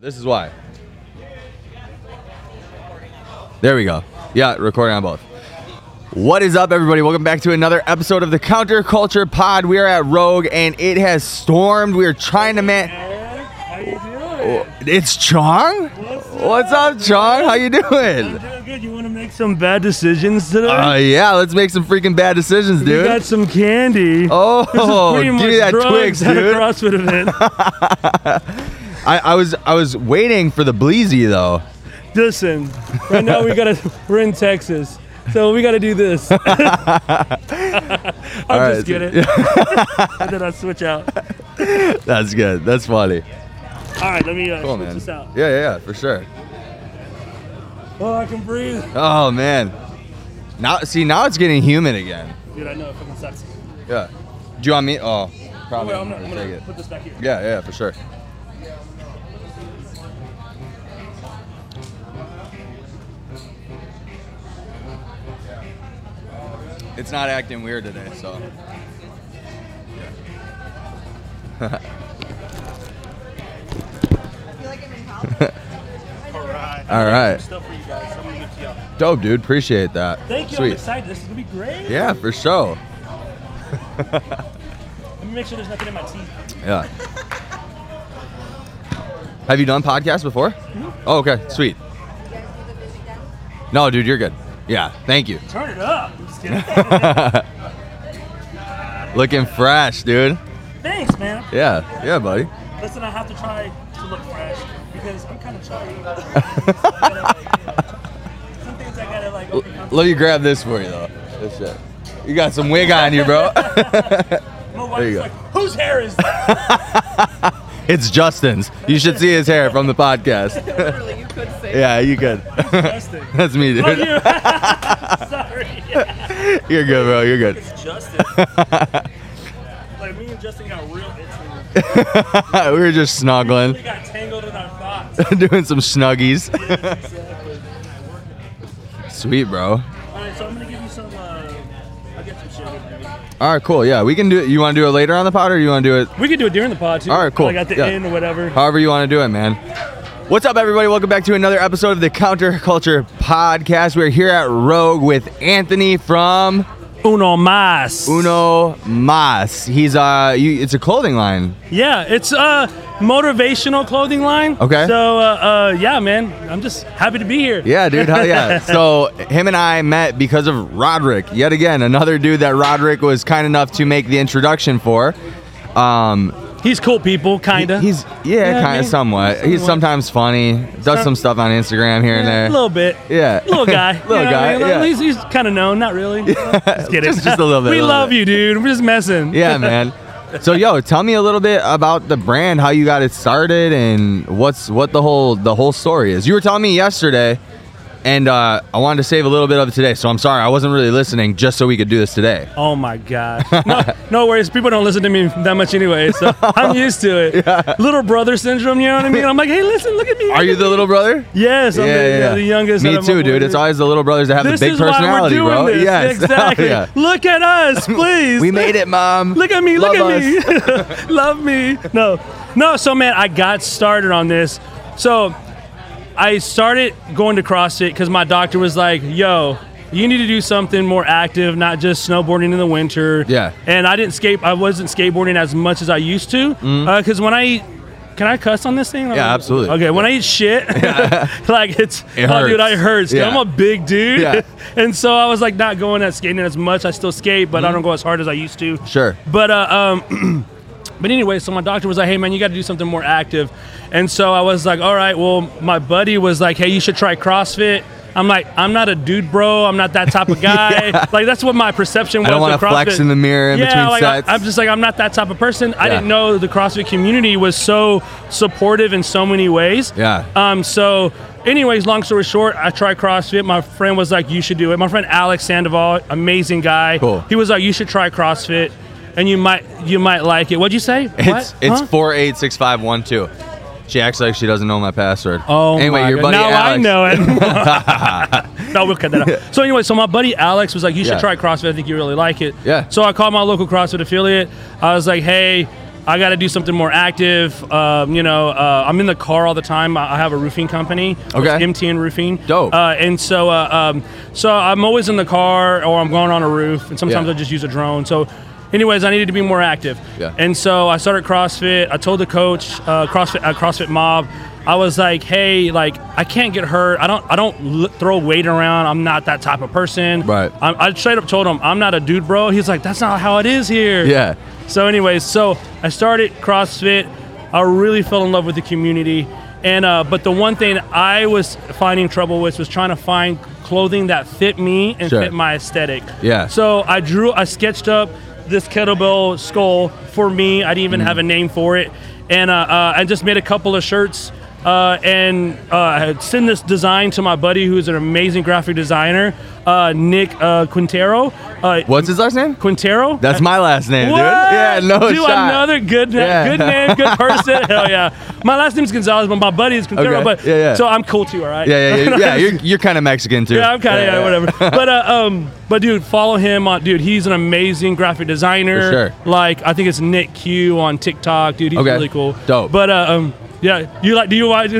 This is why. There we go. Yeah, recording on both. What is up, everybody? Welcome back to another episode of the Counterculture Pod. We are at Rogue, and it has stormed. We are trying to man. How you doing? It's Chong. What's up, Chong? How you doing? I'm doing? good. You want to make some bad decisions today? Uh, yeah, let's make some freaking bad decisions, we dude. got some candy. Oh, This is pretty give much me that drugs Twix, at a dude. CrossFit event. I, I was I was waiting for the Bleezy though. Listen, right now we gotta. We're in Texas, so we gotta do this. I'm All right, just kidding. and then I switch out. That's good. That's funny. All right, let me uh, Cool, switch man. this out. Yeah, yeah, yeah, for sure. Oh, I can breathe. Oh man. Now see now it's getting humid again. Dude, I know it fucking sucks. Yeah. Do you want me? Oh, Oh, probably. wait, I'm gonna, I'm gonna it. put this back here. Yeah, yeah, for sure. It's not acting weird today, so. All right. All right. Stuff for you guys. I'm gonna give to y'all. Dope, dude. Appreciate that. Thank you. I'm Sweet. excited. This is gonna be great. Yeah, for sure. Let me make sure there's nothing in my teeth. Yeah. Have you done podcasts before? Mm-hmm. Oh, okay. Sweet. No, dude, you're good. Yeah, thank you. Turn it up. I'm just kidding. Looking fresh, dude. Thanks, man. Yeah, yeah, buddy. Listen, I have to try to look fresh because I'm kind of chubby. Some things I gotta like overcome. Let me grab this for you, though. This shit. You got some wig on you, bro. My there wife's you go. like, whose hair is that? it's Justin's. You should see his hair from the podcast. Literally, you could say yeah, you good. Justin. That's me, dude. Oh, you. Sorry. You're good, bro. You're good. It's Justin. like me and Justin got real intimate. we were just snuggling. We got tangled in our thoughts. doing some snuggies. Yes, exactly. Sweet, bro. All right, so I'm gonna give you some. Uh, I'll get some shit. All right, cool. Yeah, we can do it. You want to do it later on the pod, or you want to do it We could do it during the pod too. All right, cool. Like at the Yeah. end or whatever. however you want to do it, man. What's up, everybody? Welcome back to another episode of the Counterculture Podcast. We're here at Rogue with Anthony from Uno más. Uno Mas. He's uh, you, it's a clothing line. Yeah, it's a motivational clothing line. Okay. So, uh, uh, yeah, man, I'm just happy to be here. Yeah, dude. Hell yeah. so him and I met because of Roderick. Yet again, another dude that Roderick was kind enough to make the introduction for. Um, He's cool people, kinda. he's yeah, Yeah, kind of mean, somewhat. He's sometimes funny. Does Some- some stuff on Instagram here and there. a little bit. Yeah. Little guy. You Little know guy, I mean? yeah. He's, he's kind of known, not really. Just kidding. Just- just a little bit, we little love bit. you, dude. We're just messing. yeah, man. So yo, tell me a little bit about the brand, how you got it started, and what's what the whole the whole story is. You were telling me yesterday, and uh, I wanted to save a little bit of it today. So I'm sorry, I wasn't really listening, just so we could do this today. Oh my god. No, no worries. People don't listen to me that much anyway, so I'm used to it. Little brother syndrome, you know what I mean? I'm like, hey, listen, look at me. Are you the little brother? Yes, I'm the, yeah, the youngest. Me too, dude. It's always the little brothers that have This the big is why we're personality, bro. this. Yes, exactly. yeah. Look at us, please. We made it, mom. Look at me. Love look us. at me. Love me. No, no. So man, I got started on this. So I started going to CrossFit because my doctor was like, "Yo, you need to do something more active, not just snowboarding in the winter." Yeah. And I didn't skate. I wasn't skateboarding as much as I used to because when I eat. Can I cuss on this thing? Mm-hmm. Yeah, absolutely. Okay, when I eat shit, like it's, It oh, dude. I hurts. Yeah. I'm a big dude, Yeah. and so I was like not going at skating as much. I still skate, but I don't go as hard as I used to. Mm-hmm. Sure. But uh, um, but anyway, so my doctor was like, "Hey man, you got to do something more active," and so I was like, "All right." Well, my buddy was like, "Hey, you should try CrossFit." I'm like, I'm not a dude, bro. I'm not that type of guy. Like that's what my perception was. I don't want to flex in the mirror in yeah, between like, I, sets. I'm just like I'm not that type of person. Yeah. I didn't know the CrossFit community was so supportive in so many ways. Yeah. Um. So, anyways, long story short, I tried CrossFit. My friend was like, "You should do it." My friend Alex Sandoval, amazing guy. Cool. He was like, "You should try CrossFit." And you might you might like it. What'd you say? It's What? it's Huh? four eight six five one two. She acts like she doesn't know my password. Oh anyway, my your God. buddy now Alex. I know it. no, we'll cut that out. So anyway, so my buddy Alex was like, "You should Yeah. try CrossFit. I think you really like it." Yeah. So I called my local CrossFit affiliate. I was like, "Hey, I got to do something more active. Um, you know, uh, I'm in the car all the time. I, have a roofing company. Okay. It's MTN Roofing. Dope. Uh, and so, uh, um, so I'm always in the car, or I'm going on a roof, and sometimes Yeah. I just use a drone. So, anyways, I needed to be more active. Yeah. And so I started CrossFit. I told the coach, uh, CrossFit, uh, CrossFit Mob, I was like, hey, like I can't get hurt. I don't, I don't l- throw weight around. I'm not that type of person. Right. I, I straight up told him I'm not a dude, bro. He's like, that's not how it is here. Yeah. So, anyways, so I started CrossFit. I really fell in love with the community, and uh, but the one thing I was finding trouble with was trying to find clothing that fit me and Sure. fit my aesthetic. Yeah. So I drew, I sketched up this kettlebell skull for me. I didn't even have a name for it, and uh, uh, I just made a couple of shirts. Uh, and uh, I had sent this design to my buddy, who's an amazing graphic designer, uh, Nick uh, Quintero. Uh, What's his last name? Quintero? That's my last name, What? dude. Yeah, no Dude, shot. another good, Yeah. good name, good person. Hell yeah. My last name's Gonzalez, but my buddy is Quintero. Okay. But Yeah, yeah. so I'm cool too, all right? Yeah, yeah, yeah. yeah you're you're kind of Mexican too. Yeah, I'm kind of yeah, whatever. but uh, um, but dude, follow him on. Dude, he's an amazing graphic designer. For sure. Like I think it's Nick Q on TikTok. Dude, he's Okay. really cool. Dope. But uh, um, yeah, you like? Do you watch?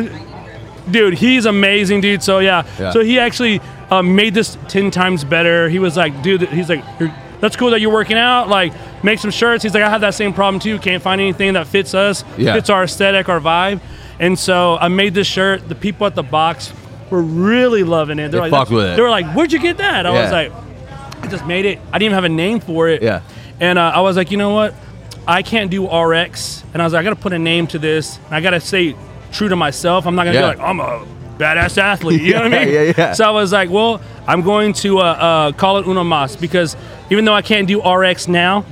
Dude, he's amazing, dude. So yeah, Yeah. so he actually uh, made this ten times better. He was like, dude, he's like, you're, that's cool that you're working out. Like, make some shirts. He's like, I have that same problem too. Can't find anything that fits us, Yeah. fits our aesthetic, our vibe. And so I made this shirt. The people at the box were really loving it. They're They like, with it. They were like, "Where'd you get that?" I was like, "I just made it. I didn't even have a name for it." Yeah. And uh, I was like, you know what? I can't do RX, and I was like, I got to put a name to this. And I got to say true to myself. I'm not gonna Yeah. be like, I'm a badass athlete. You know what I mean? yeah, yeah. So I was like, well, I'm going to uh, uh, call it Uno Mas because even though I can't do RX now.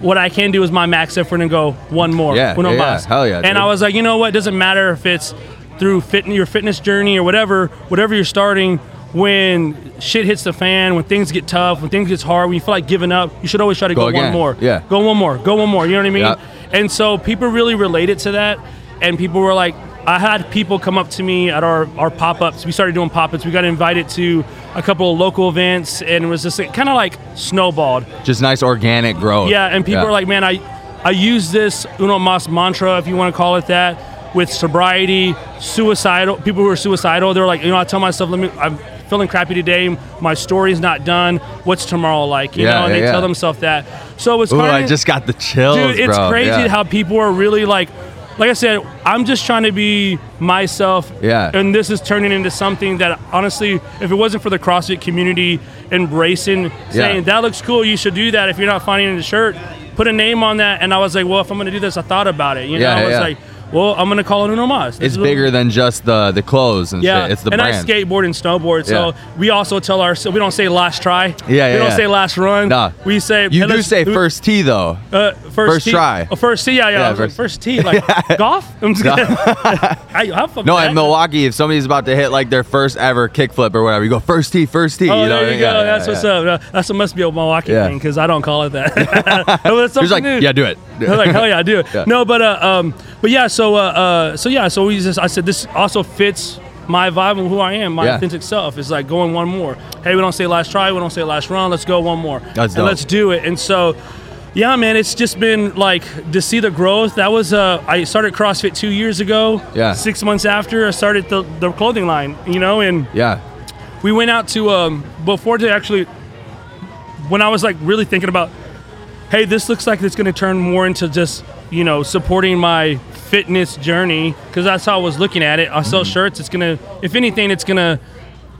What I can do is my max effort and go one more. Yeah, Uno yeah, yeah. Mas. Hell yeah, And dude. I was like, you know what? It Doesn't matter if it's through fit your fitness journey or whatever, whatever you're starting. When shit hits the fan, when things get tough, when things get hard, when you feel like giving up, you should always try to Go go, one more. Yeah. Go one more. Go one more. You know what I mean? Yeah. And so people really related to that, and people were like, I had people come up to me at our, our pop ups. We started doing pop ups. We got invited to a couple of local events, and it was just kind of like snowballed. Just nice organic growth. Yeah, and people are like, man, I I use this Uno Mas mantra, if you want to call it that, with sobriety, suicidal people who are suicidal. They're like, you know, I tell myself, let me, I'm feeling crappy today. My story's not done. What's tomorrow like? You Yeah, know, and yeah, they yeah. tell themselves that. So it's Ooh, kind I just got the chills, dude. It's bro. crazy Yeah. how people are really like. Like I said, I'm just trying to be myself. Yeah. And this is turning into something that honestly, if it wasn't for the CrossFit community embracing, saying that looks cool, you should do that. If you're not finding the shirt, put a name on that. And I was like, well, if I'm gonna do this, I thought about it. You know, Yeah, I was yeah. like, well, I'm gonna call it Uno Mas. This It's what- bigger than just the the clothes and yeah, shit. It's the and brand. I skateboard and snowboard, so Yeah. we also tell our we don't say last try. Yeah, yeah. we don't yeah. say last run. Nah. we say you hey, do say first tee though. uh, first, First tee. try. Oh, first tee, yeah, yeah. Yeah, was like, first- first tee, like golf. I'm just kidding. I, I'm No, in Milwaukee, if somebody's about to hit like their first ever kickflip or whatever, you go first tee, first tee. Oh, you know there you go. That's what's up. That's what must be a Milwaukee thing because I don't call it that. that's He's something like, new. yeah, do it. Like, hell yeah, I do. Yeah. No, but uh, um, but yeah, so uh, uh, so yeah, so we just I said this also fits my vibe and who I am, my Yeah. authentic self. It's like going one more. Hey, we don't say last try, we don't say last run. Let's go one more. That's and dope. let's do it. And so. Yeah, man, it's just been like to see the growth. That was uh, I started CrossFit two years ago. Yeah. Six months after I started the, the clothing line, you know, and Yeah. we went out to um before to actually when I was like really thinking about hey this looks like it's going to turn more into just you know supporting my fitness journey because that's how I was looking at it I sell Mm-hmm. shirts it's going to if anything it's going to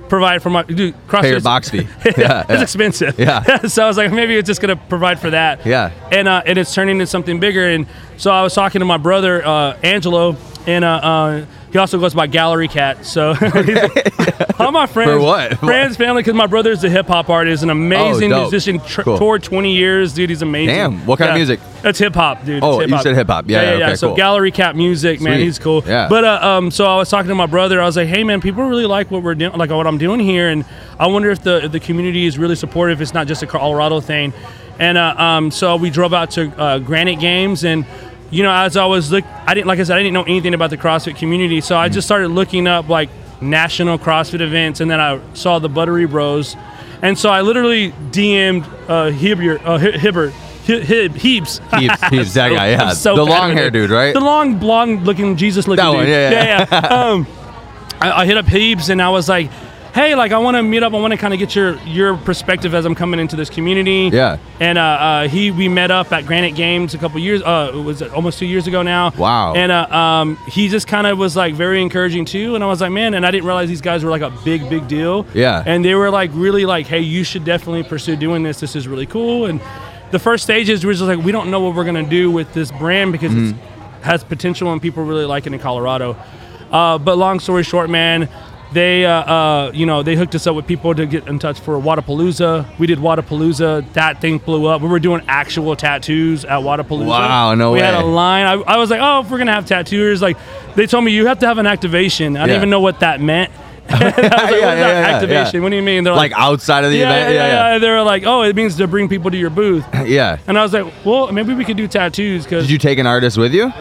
provide for my dude CrossFit Pay your box fee. yeah. it's yeah. expensive Yeah. so I was like maybe it's just going to provide for that Yeah. and uh, and it's turning into something bigger. And so I was talking to my brother uh, Angelo, and uh, uh, he also goes by Gallery Cat. So like, all my friends, For what? friends, family, because my brother's a hip hop artist, an amazing Oh, musician, tr- Cool. toured 20 years, dude. He's amazing. Damn, what kind of music? That's hip hop, dude. Oh, you said hip-hop. Yeah, yeah, okay, So cool. Gallery Cat music, man, Sweet. he's cool. Yeah. But uh, um, so I was talking to my brother. I was like, hey, man, people really like what we're doing, like what I'm doing here, and I wonder if the if the community is really supportive. It's not just a Colorado thing. And uh, um, so we drove out to uh, Granite Games, and you know, as I was look, I didn't like I said, I didn't know anything about the CrossFit community, so I just started looking up like national CrossFit events, and then I saw the Buttery Bros, and so I literally DM'd uh, Heber, uh, Hi- Heber, he, heaps. Heaps, heaps, that So- guy, yeah. So The long hair dude, right? The long, blonde looking, Jesus looking That dude. one, yeah, yeah. yeah. yeah. um, I, I hit up Heaps and I was like, hey, like I want to meet up. I want to kind of get your your perspective as I'm coming into this community. Yeah. And uh, uh, he we met up at Granite Games a couple years. Uh, it was almost two years ago now. Wow. And uh, um, he just kind of was like very encouraging too. And I was like, man, and I didn't realize these guys were like a big, big deal. Yeah. And they were like really like, hey, you should definitely pursue doing this. This is really cool. And the first stages we were just like, we don't know what we're gonna do with this brand because it has potential and people really like it in Colorado. Uh, but long story short, man, they uh, uh, you know they hooked us up with people to get in touch for Wadapalooza. We did Wadapalooza. That thing blew up. We were doing actual tattoos at Wadapalooza. Wow, no way. we had a line. I, I was like, oh, if we're gonna have tattooers, like they told me you have to have an activation. I Yeah. didn't even know what that meant. Like, Yeah, "What is yeah, yeah, activation? What do you mean? They're like outside of the event. yeah, Yeah, yeah, They were like, oh, it means to bring people to your booth. yeah. And I was like, well, maybe we could do tattoos because Did you take an artist with you?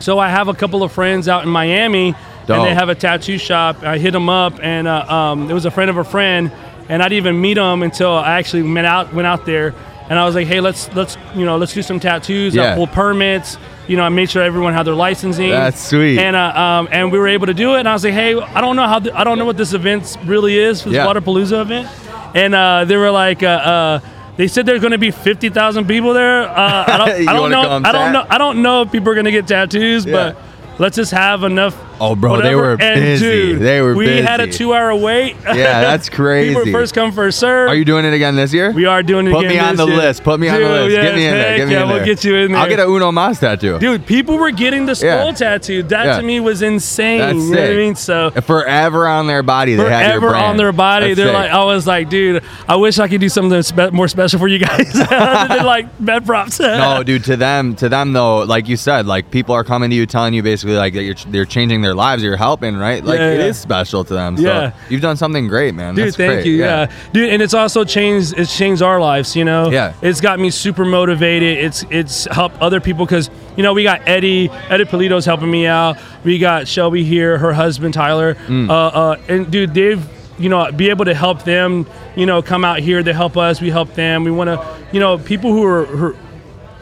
so I have a couple of friends out in Miami, Dope. and they have a tattoo shop. I hit them up, and uh, um, it was a friend of a friend, and I didn't even meet them until I actually went out went out there, and I was like, hey, let's let's you know let's do some tattoos. Yeah. I pulled permits. You know, I made sure everyone had their licensing. That's sweet. And uh, um, and we were able to do it. And I was like, hey, I don't know how th- I don't know what this event really is for this Yeah. Wadapalooza event. And uh, they were like, uh, uh, they said there's going to be fifty thousand people there. Uh, I don't, I don't know. I don't know. I don't know if people are going to get tattoos, Yeah. but let's just have enough. Oh, bro, they were and busy. Dude, They were busy. we had a two-hour wait. Yeah, that's crazy. were first come, first serve. Are you doing it again this year? We are doing it again. Put me on the year. list. Put me on the list. Yes, get me in there. Get me yeah, in there. we'll get you in there. I'll get a Uno Mas tattoo. Dude, people were getting the skull Yeah. tattooed. That Yeah. to me was insane. That's you know what I mean? So Forever on their body, they had your forever on their body. That's They're sick. like, I was like, dude, I wish I could do something spe- more special for you guys than like bed props. no, dude. To them, to them though, like you said, like people are coming to you, telling you basically like that you're they're changing their lives. You're helping, right? Like Yeah, it yeah. is special to them. So Yeah. you've done something great, man. Dude, That's thank great. you. Yeah. dude, and it's also changed. It's changed our lives. You know. Yeah. It's got me super motivated. It's it's helped other people because you know we got Eddie. Eddie Polito's helping me out. We got Shelby here, her husband Tyler. Mm. Uh, uh, and dude, they've you know be able to help them. You know, come out here. to help us. We help them. We want to. You know, people who are.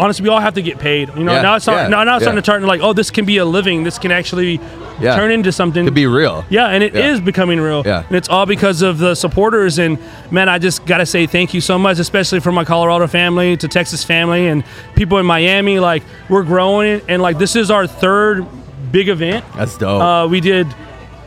Honestly, we all have to get paid. You know, Yeah, now it's starting, yeah, now, now it's starting to turn like, oh, this can be a living. This can actually Yeah. turn into something. To be real. Yeah, and it is Yeah. becoming real. Yeah. And it's all because of the supporters. And man, I just got to say thank you so much, especially for my Colorado family, to Texas family, and people in Miami. Like, we're growing, and like, this is our third big event. That's dope. Uh, we did.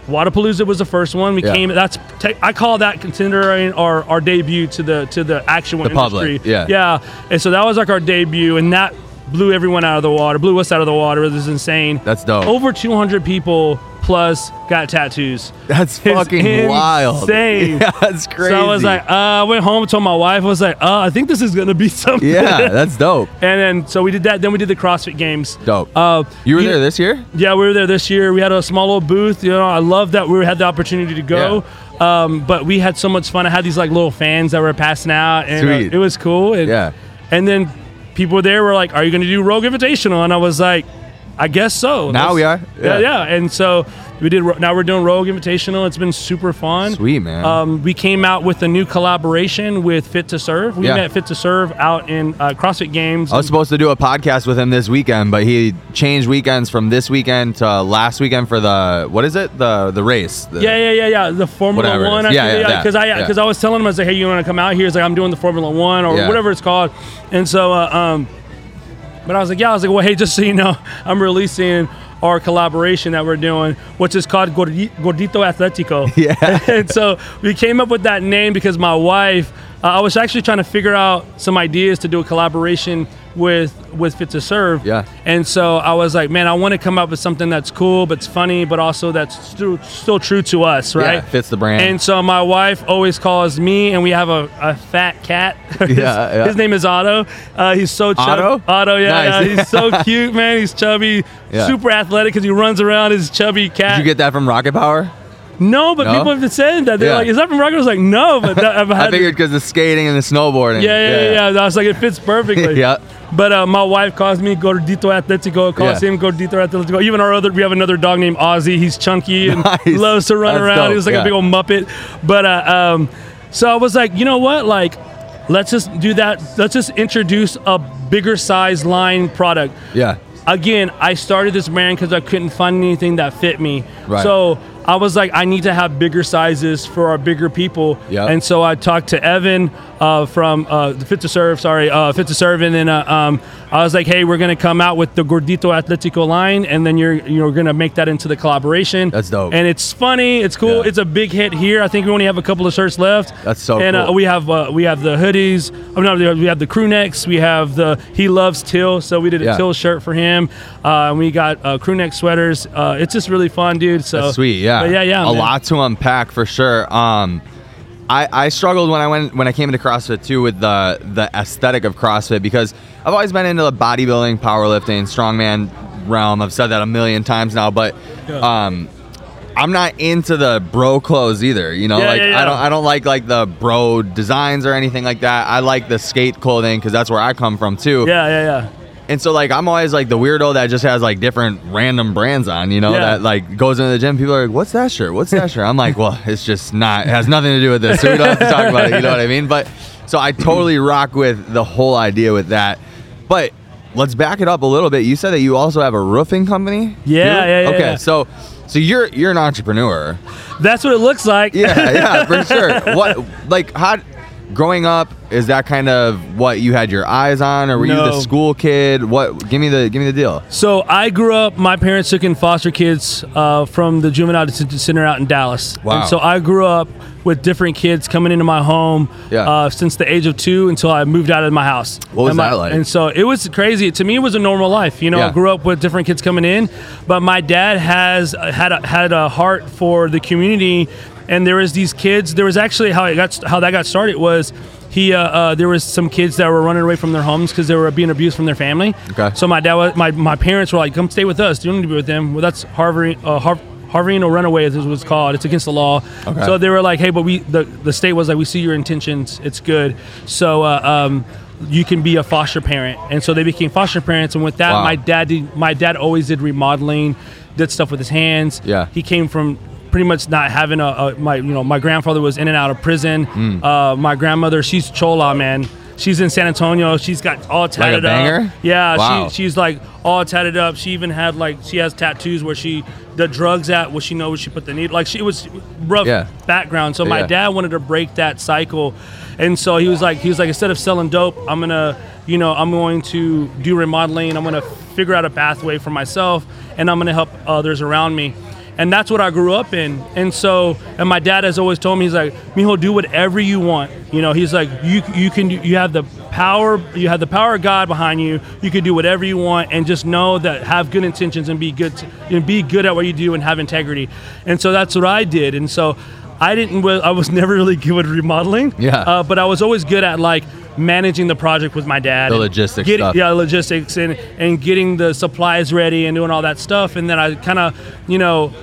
Wadapalooza was the first one. We Yeah. came. That's te- I call that considering our, our debut to the to the actual The public, industry. yeah. yeah. And so that was like our debut, and that blew everyone out of the water. Blew us out of the water. It was insane. That's dope. Over 200 people plus got tattoos. That's It's fucking wild. insane. Yeah, that's crazy. So I was like, uh, I went home, and told my wife, I was like, uh, I think this is gonna be something. yeah, that's dope. and then so we did that. Then we did the CrossFit Games. Dope. Uh, you were there this year? Yeah, we were there this year. We had a small little booth. You know, I love that we had the opportunity to go. Um, but we had so much fun. I had these like little fans that were passing out, and uh, it was cool. And, Yeah. And then people there were like, "Are you going to do Rogue Invitational?" And I was like, "I guess so." Now we are. Yeah. Yeah. yeah. And so we did. Now we're doing Rogue Invitational. It's been super fun. Sweet, man. Um, we came out with a new collaboration with Fit to Serve. We Yeah. met Fit to Serve out in uh, CrossFit Games. I was supposed to do a podcast with him this weekend, but he changed weekends from this weekend to last weekend for the what is it? The the race. The- Yeah, yeah, yeah, yeah. The Formula One. I Yeah, think, yeah, that. Because I Yeah. because I was telling him I was like, hey, you want to come out here? He's like, I'm doing the Formula One or Yeah. whatever it's called. And so, uh, um, but I was like, yeah. I was like, well, hey, just so you know, I'm releasing our collaboration that we're doing, which is called Gordi- Gordito Atletico. Yeah. and so we came up with that name because my wife, uh, I was actually trying to figure out some ideas to do a collaboration with with Fit to Serve. Yeah. And so I was like, man, I want to come up with something that's cool, but it's funny, but also that's still still true to us, right? Yeah, fits the brand. And so my wife always calls me, and we have a, a fat cat. his, Yeah, yeah. his name is Otto. Uh, he's so chubby. Otto? Otto, yeah, Nice. yeah. He's so cute, man. He's chubby, Yeah. super athletic because he runs around. His chubby cat. Did you get that from Rocket Power? No, but No? people have been saying that. They're Yeah. like, "Is that from Rocket?" I was like, "No," but that, I've had I figured because the skating and the snowboarding. yeah, yeah, yeah, yeah. I was like, it fits perfectly. Yeah. But uh, my wife calls me Gordito Atletico. Calls Yeah. him Gordito Atletico. Even our other, we have another dog named Ozzy. He's chunky and Nice. loves to run That's around. dope, He's like yeah. a big old muppet. But uh, um, so I was like, you know what? Like, let's just do that. Let's just introduce a bigger size line product. Yeah. Again, I started this brand because I couldn't find anything that fit me. Right. So I was like, I need to have bigger sizes for our bigger people. Yep. And so I talked to Evan uh, from uh, the Fit to Serve, sorry, uh, Fit to Serve, and then uh, um, I was like, hey, we're gonna come out with the Gordito Atletico line, and then you're you're gonna make that into the collaboration. That's dope. And it's funny, it's cool, Yeah. it's a big hit here. I think we only have a couple of shirts left. That's so And uh, cool. we have uh, we have the hoodies. Oh no, we have the crew necks. We have the he loves Till, so we did a Yeah. Till shirt for him. Uh, and we got uh, crew neck sweaters. Uh, it's just really fun, dude. So That's sweet, yeah, yeah, yeah, a man. lot to unpack for sure. Um, I, I struggled when I went when I came into CrossFit too with the the aesthetic of CrossFit because I've always been into the bodybuilding, powerlifting, strongman realm. I've said that a million times now, but um, I'm not into the bro clothes either. You know, Yeah, like yeah, yeah. I don't I don't like like the bro designs or anything like that. I like the skate clothing because that's where I come from too. Yeah, yeah, yeah. And so like I'm always like the weirdo that just has like different random brands on, you know, Yeah. that like goes into the gym. People are like, "What's that shirt? What's that shirt?" I'm like, "Well, it's just not. It has nothing to do with this. So we don't have to talk about it." You know what I mean? But so I totally rock with the whole idea with that. But let's back it up a little bit. You said that you also have a roofing company. Yeah, yeah, yeah, Okay, yeah. so so you're you're an entrepreneur. That's what it looks like. Yeah, yeah, for sure. What like how growing up is that kind of what you had your eyes on or were you the school kid? What give me the give me the deal. So I grew up. My parents took in foster kids uh, from the juvenile detention center out in Dallas. Wow. And so I grew up with different kids coming into my home Yeah. uh, since the age of two until I moved out of my house. What was and my- that like? And so it was crazy. To me, it was a normal life. You know, Yeah. I grew up with different kids coming in, but my dad has had a, had a heart for the community. And there was these kids. There was actually how it got how that got started was. He, uh, uh, there was some kids that were running away from their homes because they were being abused from their family. Okay. So my dad, was, my my parents were like, "Come stay with us. You don't need to be with them." Well, that's Harvard, uh, Har- harboring or runaway is what it's called. It's against the law. Okay. So they were like, "Hey, but we the the state was like, we see your intentions. It's good. So." Uh, um, you can be a foster parent, and so they became foster parents. And with that, Wow. my dad did. My dad always did remodeling, did stuff with his hands. Yeah. he came from pretty much not having a, a my you know my grandfather was in and out of prison. Hmm. Uh, my grandmother, she's Chola man. She's in San Antonio. She's got all tatted banger? up. Yeah, Wow. she, she's like all tatted up. She even had like she has tattoos where she the drugs at where she knows where she put the needle. Like she was rough Yeah. background. So my Yeah. dad wanted to break that cycle, and so he was like he was like instead of selling dope, I'm gonna you know I'm going to do remodeling. I'm gonna figure out a pathway for myself, and I'm gonna help others around me. And that's what I grew up in. And so, and my dad has always told me, he's like, Mijo, do whatever you want. You know, he's like, you you can, you have the power, you have the power of God behind you. You can do whatever you want, and just know that have good intentions and be good, to, and be good at what you do and have integrity. And so that's what I did. And so, I didn't. I was never really good with remodeling. Yeah. Uh, but I was always good at like managing the project with my dad. The logistics getting- stuff. Yeah, logistics and and getting the supplies ready and doing all that stuff. And then I kind of, you know,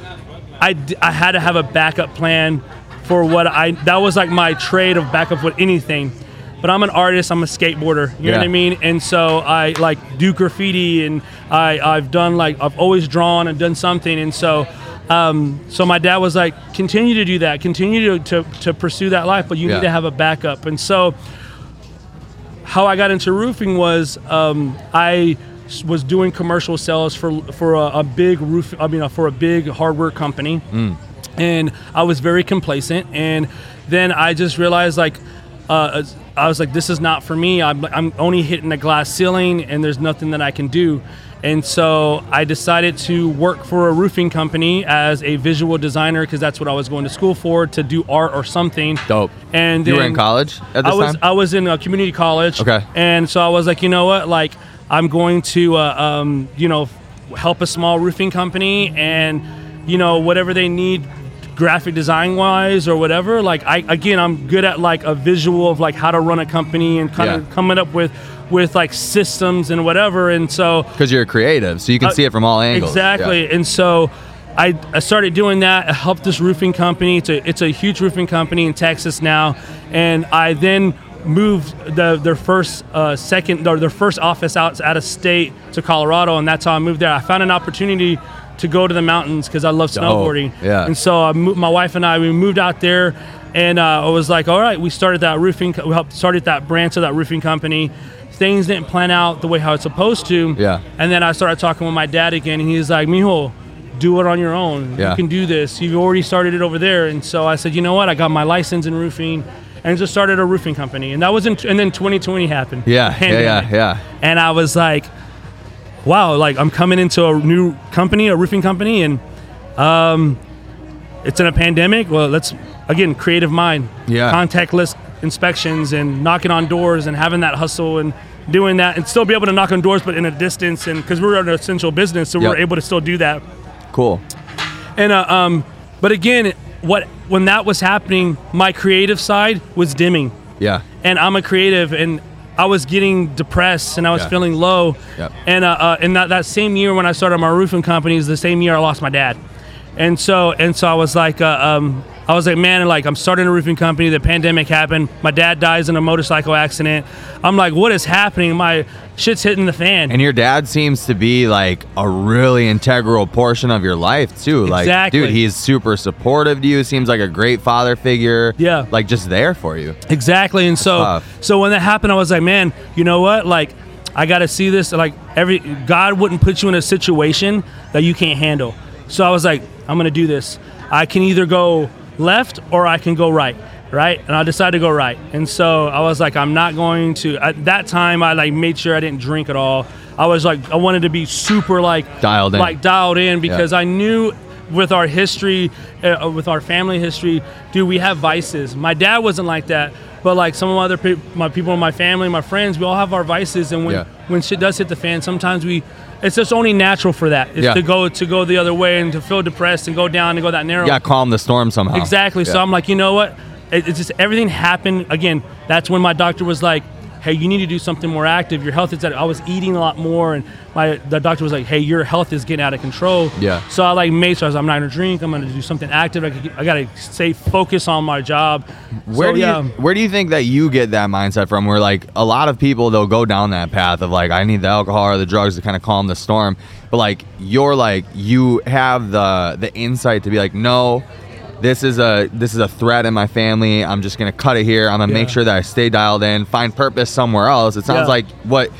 I, I had to have a backup plan for what I that was like my trade of backup with anything. But I'm an artist. I'm a skateboarder. You know what I mean? And so I like do graffiti, and I I've done like I've always drawn and done something. And so, um, so my dad was like, continue to do that, continue to to, to pursue that life, but you Yeah. need to have a backup. And so, how I got into roofing was um, I was doing commercial sales for for a, a big roof. I mean, uh, for a big hardware company, and I was very complacent. And then I just realized like. Uh, I was like, this is not for me. I'm, I'm only hitting a glass ceiling, and there's nothing that I can do. And so I decided to work for a roofing company as a visual designer because that's what I was going to school for to do art or something. Dope. And You were in college at this I was time? I was in a community college. Okay. And so I was like, you know what? Like, I'm going to, uh, um, you know, help a small roofing company, and you know, whatever they need, graphic design wise or whatever. Like, I again, I'm good at like a visual of like how to run a company and kind of coming up with with like systems and whatever. And so Because you're a creative, so you can Uh, see it from all angles. Exactly. And so I, I started doing that. I helped this roofing company. It's a, it's a huge roofing company in Texas now. And I then moved the, their first, uh, second, or their first office out, out of state to Colorado. And that's how I moved there. I found an opportunity to go to the mountains because I love snowboarding. yeah. And so I mo- my wife and I, we moved out there. And uh, I was like, all right, we started that roofing, we helped started that branch of that roofing company. Things didn't plan out the way how it's supposed to. Yeah. And then I started talking with my dad again, and he's like, Mijo, do it on your own. Yeah. You can do this. You've already started it over there. And so I said, you know what? I got my license in roofing and just started a roofing company. And that was in, and then 2020 happened. Yeah, yeah, yeah, yeah. And I was like, wow, like I'm coming into a new company, a roofing company, and um, it's in a pandemic. Well, let's, again, creative mind. Yeah. Contactless inspections and knocking on doors and having that hustle and doing that and still be able to knock on doors, but in a distance. And because we're an essential business, so Yep. we're able to still do that. Cool. And uh, um, but again, what when that was happening, my creative side was dimming, Yeah. and I'm a creative, and I was getting depressed, and I was Yeah. feeling low. Yep. And uh, uh, and that, that same year when I started my roofing company is the same year I lost my dad, and so and so I was like, uh, um, I was like, man, like I'm starting a roofing company. The pandemic happened. My dad dies in a motorcycle accident. I'm like, what is happening? My shit's hitting the fan. And your dad seems to be like a really integral portion of your life too. Like, Exactly. dude, he's super supportive to you. Seems like a great father figure. Yeah. Like just there for you. Exactly. And so tough. so when that happened, I was like, man, you know what? Like I got to see this. Like every God wouldn't put you in a situation that you can't handle. So I was like, I'm gonna do this. I can either go left or I can go right. Right, and I decided to go right, and so I was like, I'm not going to. At that time, I like made sure I didn't drink at all. I was like, I wanted to be super like Dialed in. like dialed in because I knew with our history, uh, with our family history, dude, we have vices. My dad wasn't like that, but like some of my other pe- my people in my family, my friends, we all have our vices. And when Yeah. when shit does hit the fan, sometimes we, it's just only natural for that is Yeah. to go to go the other way and to feel depressed and go down and go that narrow. Yeah, calm the storm somehow. Exactly. So I'm like, you know what? It, it's just everything happened. Again, that's when my doctor was like, "Hey, you need to do something more active. Your health is." At, I was eating a lot more, and my the doctor was like, "Hey, your health is getting out of control." Yeah. So I like made sure I was, I'm not gonna drink. I'm gonna do something active. I, could, I gotta stay focused on my job. Where so, do yeah. you where do you think that you get that mindset from? Where like a lot of people they'll go down that path of like I need the alcohol or the drugs to kind of calm the storm, but like you're like you have the the insight to be like no, this is a this is a threat in my family. I'm just gonna cut it here. I'm gonna make sure that I stay dialed in, find purpose somewhere else. It sounds Yeah. like what.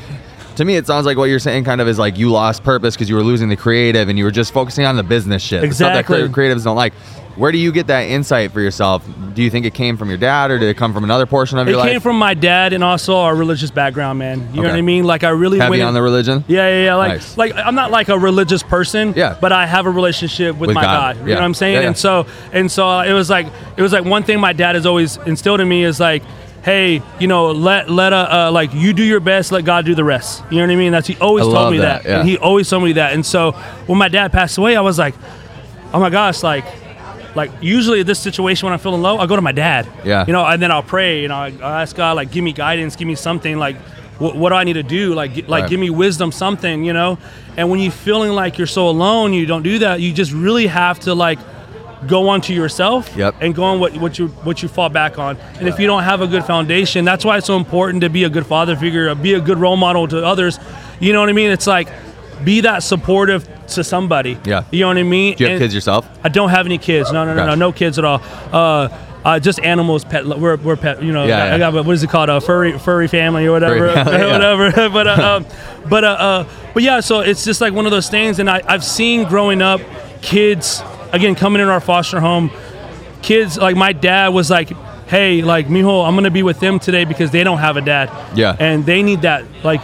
To me, it sounds like what you're saying kind of is like you lost purpose because you were losing the creative and you were just focusing on the business shit. the stuff that Exactly. creatives don't like. Where do you get that insight for yourself? Do you think it came from your dad or did it come from another portion of It your came from my dad and also our religious background, man. You know what I mean? Like I really Heavy went on the religion? Yeah, yeah, yeah. Like, Nice. like I'm not like a religious person. Yeah. But I have a relationship with, With my God. God. You Yeah. know what I'm saying? Yeah, yeah. And so, and so it was like, it was like one thing my dad has always instilled in me is like, hey, you know, let let a uh, like you do your best, let God do the rest. You know what I mean? That's he always I told me that, that. yeah. And he always told me that. And so when my dad passed away, I was like, oh my gosh, like. Like usually in this situation when I'm feeling low, I go to my dad. Yeah. You know, and then I'll pray. You know, I, ask God like, give me guidance, give me something. Like, what, what do I need to do? Like, like Right. give me wisdom, something. You know. And when you're feeling like you're so alone, you don't do that. You just really have to like go on to yourself Yep. and go on what, what you what you fall back on. And if you don't have a good foundation, that's why it's so important to be a good father figure, be a good role model to others. You know what I mean? It's like be that supportive to somebody. Yeah. You know what I mean? Do you have And- kids yourself? I don't have any kids. No, no, no, no, no kids at all. Uh, uh, just animals, pet. We're, we're pet. You know, Yeah, I yeah. got what is it called? A furry furry family or whatever, family, yeah. whatever. but uh, um, but uh, uh, but yeah. So it's just like one of those things, and I, I've seen growing up, kids again coming in our foster home, kids like my dad was like. Hey, like mijo, I'm gonna be with them today because they don't have a dad. Yeah. and they need that. Like,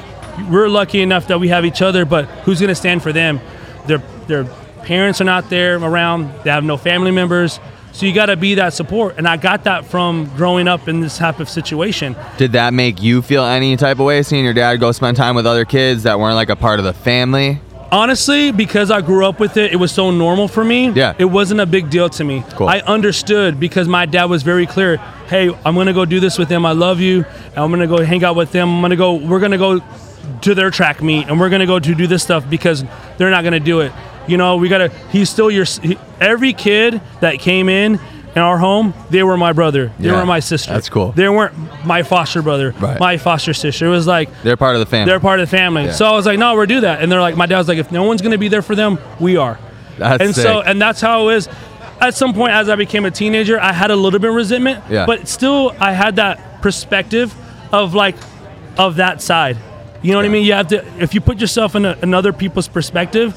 we're lucky enough that we have each other, but who's gonna stand for them? Their their parents are not there around. They have no family members. So you got to be that support, and I got that from growing up in this type of situation. Did that make you feel any type of way seeing your dad go spend time with other kids that weren't like a part of the family? Honestly, because I grew up with it, it was so normal for me. Yeah. It wasn't a big deal to me. Cool. I understood because my dad was very clear. Hey, I'm gonna go do this with them. I love you. And I'm gonna go hang out with them. I'm gonna go. We're gonna go to their track meet, and we're gonna go to do this stuff because they're not gonna do it. You know, we gotta. He's still your. He, every kid that came in in our home, they were my brother. They Yeah. were my sister. That's cool. They weren't my foster brother. Right. My foster sister. It was like They're part of the family. they're part of the family. Yeah. So I was like, no, we're do that. And they're like, my dad's like, if no one's gonna be there for them, we are. That's and so sick. and that's how it is. at some point as I became a teenager, I had a little bit of resentment. Yeah. But still, I had that perspective of like, of that side. You know what I mean? You have to, if you put yourself in a, another people's perspective,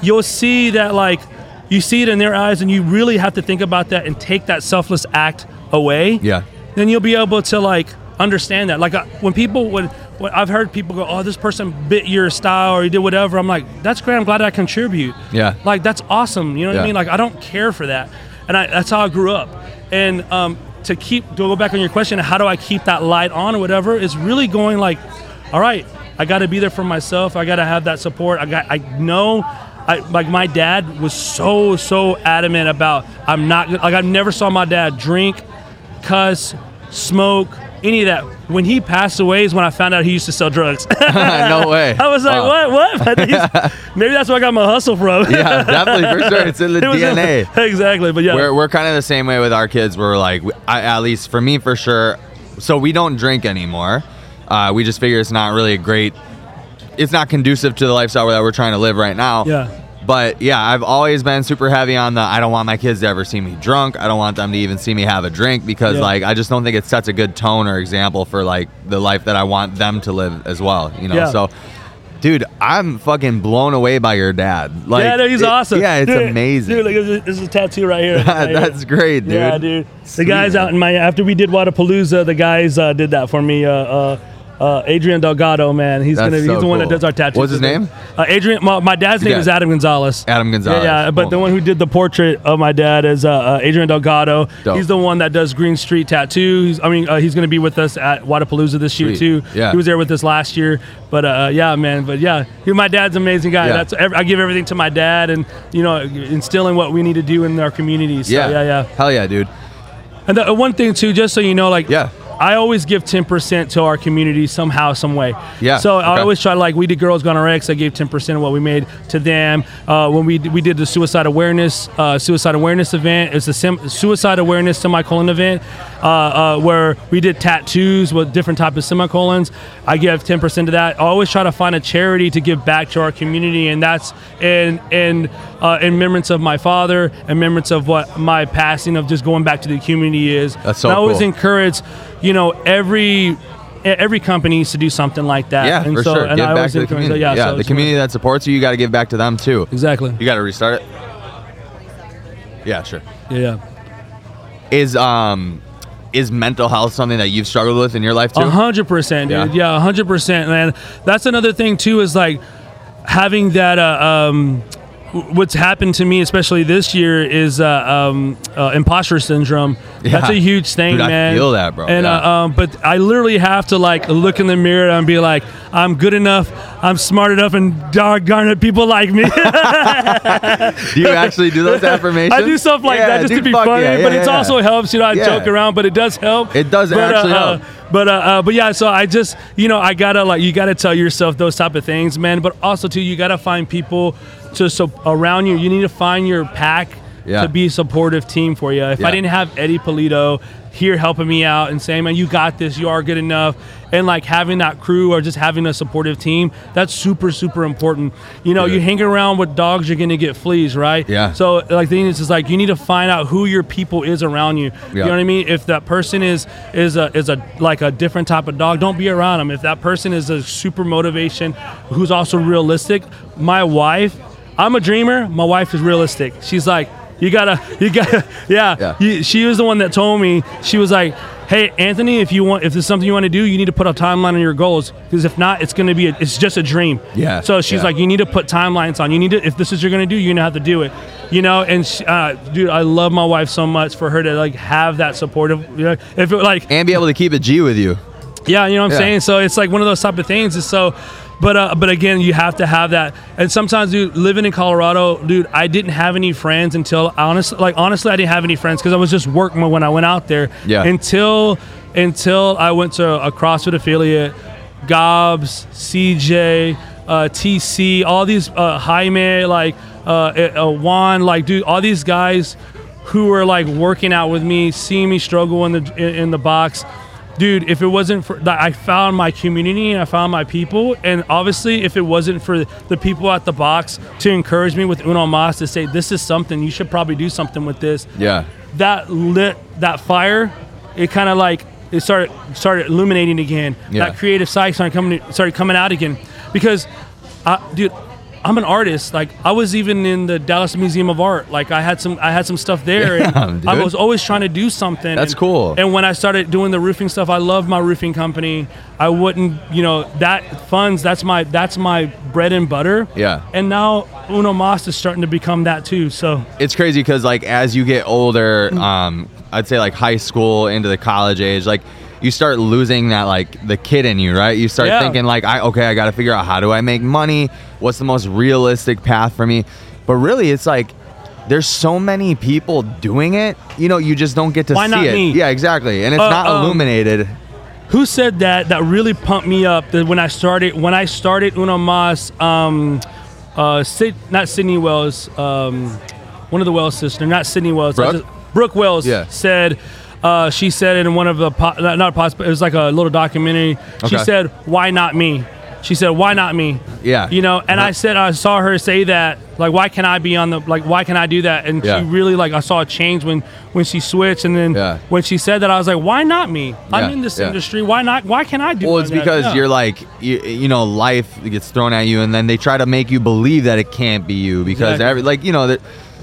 you'll see that like, you see it in their eyes, and you really have to think about that and take that selfless act away. Yeah. Then you'll be able to like understand that. Like uh, when people when, when I've heard people go, "Oh, this person bit your style or he did whatever," I'm like, "That's great. I'm glad I contribute." Yeah. Like that's awesome. You know what Yeah. I mean? Like I don't care for that, and I, that's how I grew up. And um, to keep to go back on your question, how do I keep that light on or whatever? Is really going like, all right, I got to be there for myself. I got to have that support. I got I know. I, like my dad was so so adamant about I'm not like I never saw my dad drink, cuss, smoke, any of that. When he passed away is when I found out he used to sell drugs. no way. I was like, Wow. what? What? Maybe that's where I got my hustle from. Yeah, definitely for sure. It's in the It was DNA. exactly. But yeah, We're, we're kind of the same way with our kids. We're like, I, at least for me, for sure. So we don't drink anymore. Uh, we just figure it's not really a great. It's not conducive to the lifestyle that we're trying to live right now. Yeah. But yeah, I've always been super heavy on the. I don't want my kids to ever see me drunk. I don't want them to even see me have a drink because Yeah. like I just don't think it sets a good tone or example for like the life that I want them to live as well. You know. Yeah. So. Dude, I'm fucking blown away by your dad. Like, yeah, no, he's it- awesome. Yeah, it's Dude, amazing. Dude, look, this is a tattoo right here. Right here. That's great, dude. Yeah, dude. Sweet, the guys out in my after we did Wadapalooza, the guys uh, did that for me. Uh, uh, uh, Adrian Delgado, man, he's That's gonna so he's the one that does our tattoos. What's his name? Uh, Adrian. My, my dad's name Yeah. is Adam Gonzalez. Adam Gonzalez. Yeah, yeah, but Cool. the one who did the portrait of my dad is uh, uh, Adrian Delgado. Dope. He's the one that does Green Street Tattoos. I mean, uh, he's going to be with us at Wadapalooza this year Sweet. too. Yeah. he was there with us last year. But uh, yeah, man. But yeah, he, my dad's an amazing guy. Yeah. That's I give everything to my dad, and you know, instilling what we need to do in our community. So, yeah, yeah, yeah. Hell yeah, dude. And the, one thing too, just so you know, like Yeah. I always give ten percent to our community somehow, some way. Yeah, So I always try to like we did Girls Gone RX. I gave ten percent of what we made to them. Uh, when we we did the suicide awareness uh, suicide awareness event, it's a sim- suicide awareness semicolon event uh, uh, where we did tattoos with different type of semicolons. I give ten percent to that. I always try to find a charity to give back to our community, and that's in in uh, in remembrance of my father, in remembrance of what my passing of just going back to the community is. That's so And I always cool. encourage, you know, every every company needs to do something like that. Yeah, and for so, sure. And Give I back to the community. that. Yeah, so the community that supports you, you got to give back to them too. Exactly. You got to restart it. Yeah, sure. Yeah. Is um, is mental health something that you've struggled with in your life too? A hundred percent, dude. Yeah. Yeah, a hundred percent, man. That's another thing too. Is like having that. Uh, um, what's happened to me, especially this year, is uh, um, uh, imposter syndrome. That's a huge thing, Dude, I man. feel that, bro. And Yeah. uh, um, but I literally have to like look in the mirror and be like, I'm good enough, I'm smart enough, and doggone it, people like me. Do you actually do those affirmations? I do stuff like Yeah, that just dude, to be funny, yeah, but it yeah. also helps. You know, I Yeah. joke around, but it does help. It does but, actually uh, help. Uh, but uh, uh, but yeah, so I just you know I gotta like you gotta tell yourself those type of things, man. But also too, you gotta find people to so around you. You need to find your pack Yeah. to be a supportive team for you. If Yeah. I didn't have Eddie Polito here helping me out and saying, man, you got this, you are good enough, and like having that crew or just having a supportive team, that's super super important. You know, Dude. you hang around with dogs, you're gonna get fleas, right? Yeah. So like the thing is, is like you need to find out who your people is around you. You know what I mean? If that person is is a is a like a different type of dog, don't be around them. If that person is a super motivation, who's also realistic. My wife, I'm a dreamer. My wife is realistic. She's like, you gotta, you gotta, yeah. Yeah. You- she was the one that told me. She was like, hey Anthony, if you want, if there's something you want to do, you need to put a timeline on your goals because if not, it's gonna be, a, it's just a dream. Yeah, So she's yeah. like, you need to put timelines on. You need to, if this is you're gonna do, you're gonna have to do it. You know, and she, uh, dude, I love my wife so much for her to like have that supportive. You know, if it like and be able to keep it G with you. yeah, you know what I'm Yeah. saying. So it's like one of those type of things. Is so, but uh, but again, you have to have that. And sometimes, dude, living in Colorado, dude, I didn't have any friends until honestly, like honestly, I didn't have any friends because I was just working when I went out there. Yeah. Until until I went to a CrossFit affiliate, Gobs, CJ, uh, TC, all these uh, Jaime, like uh, uh, Juan, like dude, all these guys who were like working out with me, seeing me struggle in the in, in the box, dude, if it wasn't for that, I found my community and I found my people, and obviously, if it wasn't for the people at the box to encourage me with Uno Mas to say this is something you should probably do something with this, Yeah. that lit that fire. It kind of like it started started illuminating again. Yeah. That creative side started coming started coming out again because, I, dude. I'm an artist. Like I was even in the Dallas Museum of Art. Like I had some, I had some stuff there. I was always trying to do something. That's and- cool. And when I started doing the roofing stuff, I love my roofing company. I wouldn't, you know, that funds. That's my that's my bread and butter. Yeah. And now Uno Mas is starting to become that too. So it's crazy because like as you get older Mm. um i'd say like high school into the college age like you start losing that like the kid in you right you start Yeah. thinking like i okay i gotta figure out how do i make money what's the most realistic path for me but really it's like there's so many people doing it you know you just don't get to Why see it me? yeah exactly and it's Uh, not um, illuminated who said that? That really pumped me up. That when I started when I started Uno Mas, um, uh, Sid, not Sydney Wells, um, one of the Wells sisters, not Sydney Wells, Brooke? just- Brooke Wells Yeah. said. Uh, she said it in one of the po- not, pods, but it was like a little documentary. She Okay. said, "Why not me?" She said, "Why not me?" Yeah. you know. And I said, I saw her say that, like, why can I be on the like, why can I do that? And Yeah. she really like, I saw a change when when she switched, and then Yeah. when she said that, I was like, why not me? I'm Yeah, in this yeah. industry. Why not? Why can I do? Well, it's that? because Yeah. you're like, you, you know, life gets thrown at you, and then they try to make you believe that it can't be you because Exactly. every, like, you know, that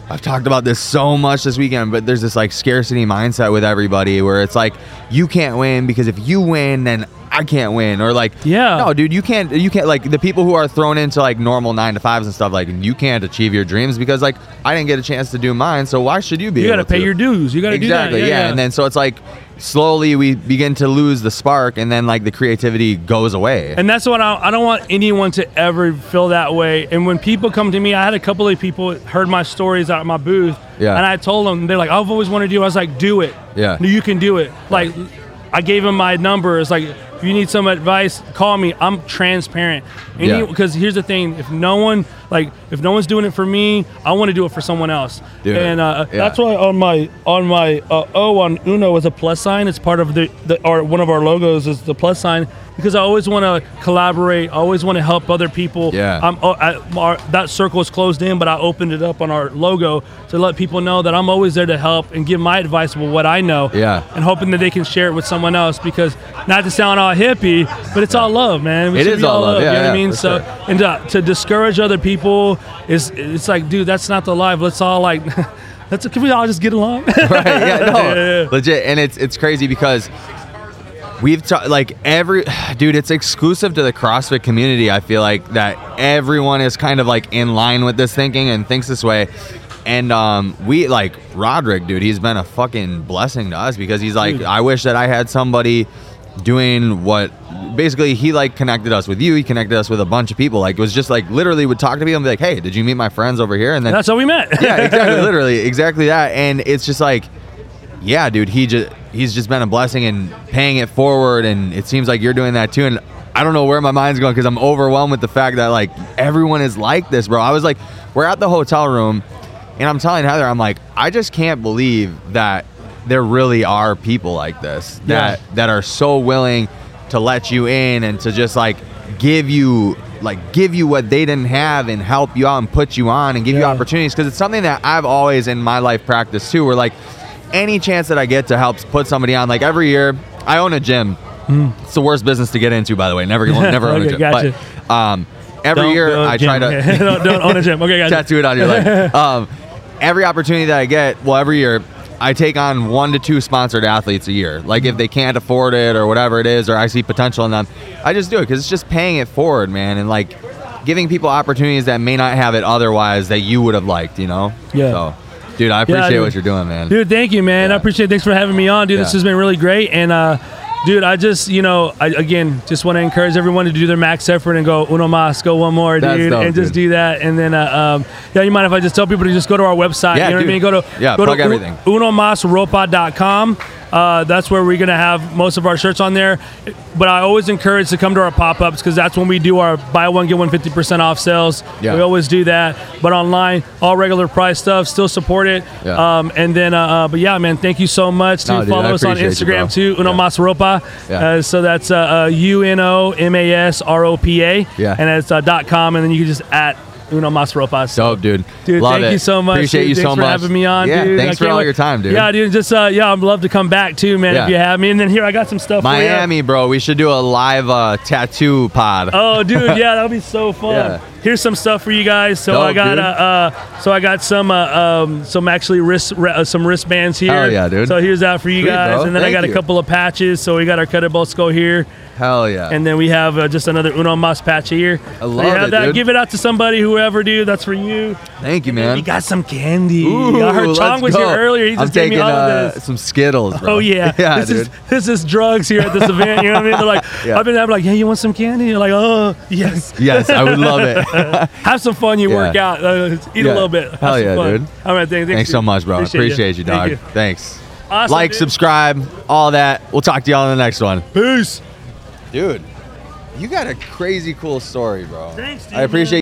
I've talked about this so much this weekend, but there's this like scarcity mindset with everybody where it's like you can't win because if you win, then I can't win, or like, Yeah. no, dude, you can't, you can't like the people who are thrown into like normal nine to fives and stuff, like you can't achieve your dreams because like I didn't get a chance to do mine, so why should you be? you got to able pay your dues. You got to exactly do that. Exactly. Yeah, and then so it's like slowly we begin to lose the spark and then like the creativity goes away And that's what I, I don't want anyone to ever feel that way. And when people come to me, I had a couple of people heard my stories out of my booth. Yeah. And I told them, they're like, I've always wanted to do it. I was like, do it. Yeah. You can do it. Like, I gave them my number. It's like, if you need some advice, call me. I'm transparent. Yeah. Because here's the thing: if no one, like, if no one's doing it for me, I want to do it for someone else. Dude, And uh, yeah. that's why on my on my uh, O on Uno is a plus sign. It's part of the, the our one of our logos is the plus sign because I always want to collaborate. I always want to help other people. Yeah. I'm oh, I, our, that circle is closed in, but I opened it up on our logo to let people know that I'm always there to help and give my advice of what I know. Yeah. And hoping that they can share it with someone else because not to sound all hippie, but it's all love, man. We It is all love. Yeah, You know what I mean? So sure. and to, to discourage other people is it's like, dude, that's not the life. Let's all like. Let's, can we all just get along? right yeah no Yeah, yeah. legit and it's it's crazy because we've ta- like every dude it's exclusive to the crossfit community i feel like that everyone is kind of like in line with this thinking and thinks this way and um we like roderick dude he's been a fucking blessing to us because he's like Dude. i wish that i had somebody doing what basically he like connected us with you he connected us with a bunch of people like it was just like literally would talk to people and be like hey did you meet my friends over here and then That's how we met. yeah, exactly, literally, exactly that. And it's just like, yeah, dude, he just he's just been a blessing and paying it forward, and it seems like you're doing that too. And I don't know where my mind's going because I'm overwhelmed with the fact that like everyone is like this, bro. I was like, we're at the hotel room, and I'm telling Heather, I'm like, I just can't believe that there really are people like this that that are so willing to let you in and to just like give you like give you what they didn't have and help you out and put you on and give you opportunities because it's something that I've always in my life practiced too where like any chance that I get to help put somebody on like every year I own a gym it's the worst business to get into by the way never never own a gym gotcha. but um every Don't year a I gym. try to don't, don't own a gym. Okay, guys. tattoo it on your leg. Um, every opportunity that I get, well, every year, I take on one to two sponsored athletes a year. Like if they can't afford it or whatever it is, or I see potential in them, I just do it because it's just paying it forward, man, and like giving people opportunities that may not have it otherwise that you would have liked, you know? Yeah. So, dude, I appreciate dude. what you're doing, man. Dude, thank you, man. I appreciate it. Thanks for having me on, dude. This has been really great. And, uh, dude, I just, you know, I, again, just want to encourage everyone to do their max effort and go uno más, go one more, That's dude, dope, and just dude. do that. And then, uh, um, yeah, you mind if I just tell people to just go to our website? Yeah, you know what I dude. mean? Go to Yeah, go plug to everything. unomasropa.com. Uh, that's where we're gonna have most of our shirts on there. But I always encourage to come to our pop-ups because that's when we do our buy one get one 50% off sales. Yeah. We always do that. But online, all regular price stuff. Still support it. Yeah. Um, and then, uh, uh, but yeah, man, thank you so much. To No, dude, follow I us on appreciate you, Instagram too. Uno Yeah. Mas Ropa. Yeah. Uh, so that's uh, uh, U N O M A S R O P A. And it's uh, dot com, and then you can just at Uno Mas Ropa. So, Dope, dude. Dude, Love thank it. you so much. Appreciate dude. you thanks so for much. having me on, yeah, dude. Thanks for all wait- your time, dude. Yeah, dude. Just uh, yeah, I'd love to come back too, man. Yeah. If you have me, and then here I got some stuff. for you. Miami, bro. We should do a live uh, tattoo pod. Oh, dude, yeah, that'll be so fun. Yeah. Here's some stuff for you guys. So I got uh, uh, so I got some uh, um, some actually wrist re- uh, some wristbands here. Hell yeah, dude. So here's that for you Sweet, guys, bro. and then I Thank got a couple of patches. So we got our Cutter Bosco here, Hell yeah. and then we have uh, just another Uno Mas patch here. I so love you have it, that. dude. Give it out to somebody, whoever, dude. That's for you. Thank you, man. We got some candy. Ooh, I heard Chong was go. here earlier. He just I'm gave taking me all uh, of this. some Skittles, bro. Oh yeah, yeah, this dude. is this is drugs here at this event. You know what I mean? They're like, Yeah. I've been I'm like, hey, you want some candy? You're like, oh yes. yes, I would love it. Have some fun. You Yeah. work out. Uh, eat Yeah. a little bit. Have Hell yeah, fun. dude. All right, thanks, Thanks so much, bro. Appreciate, you, dog. Thank Thanks. Awesome, like, dude. subscribe, all that. We'll talk to y'all in the next one. Peace. Dude, you got a crazy cool story, bro. Thanks, dude, I appreciate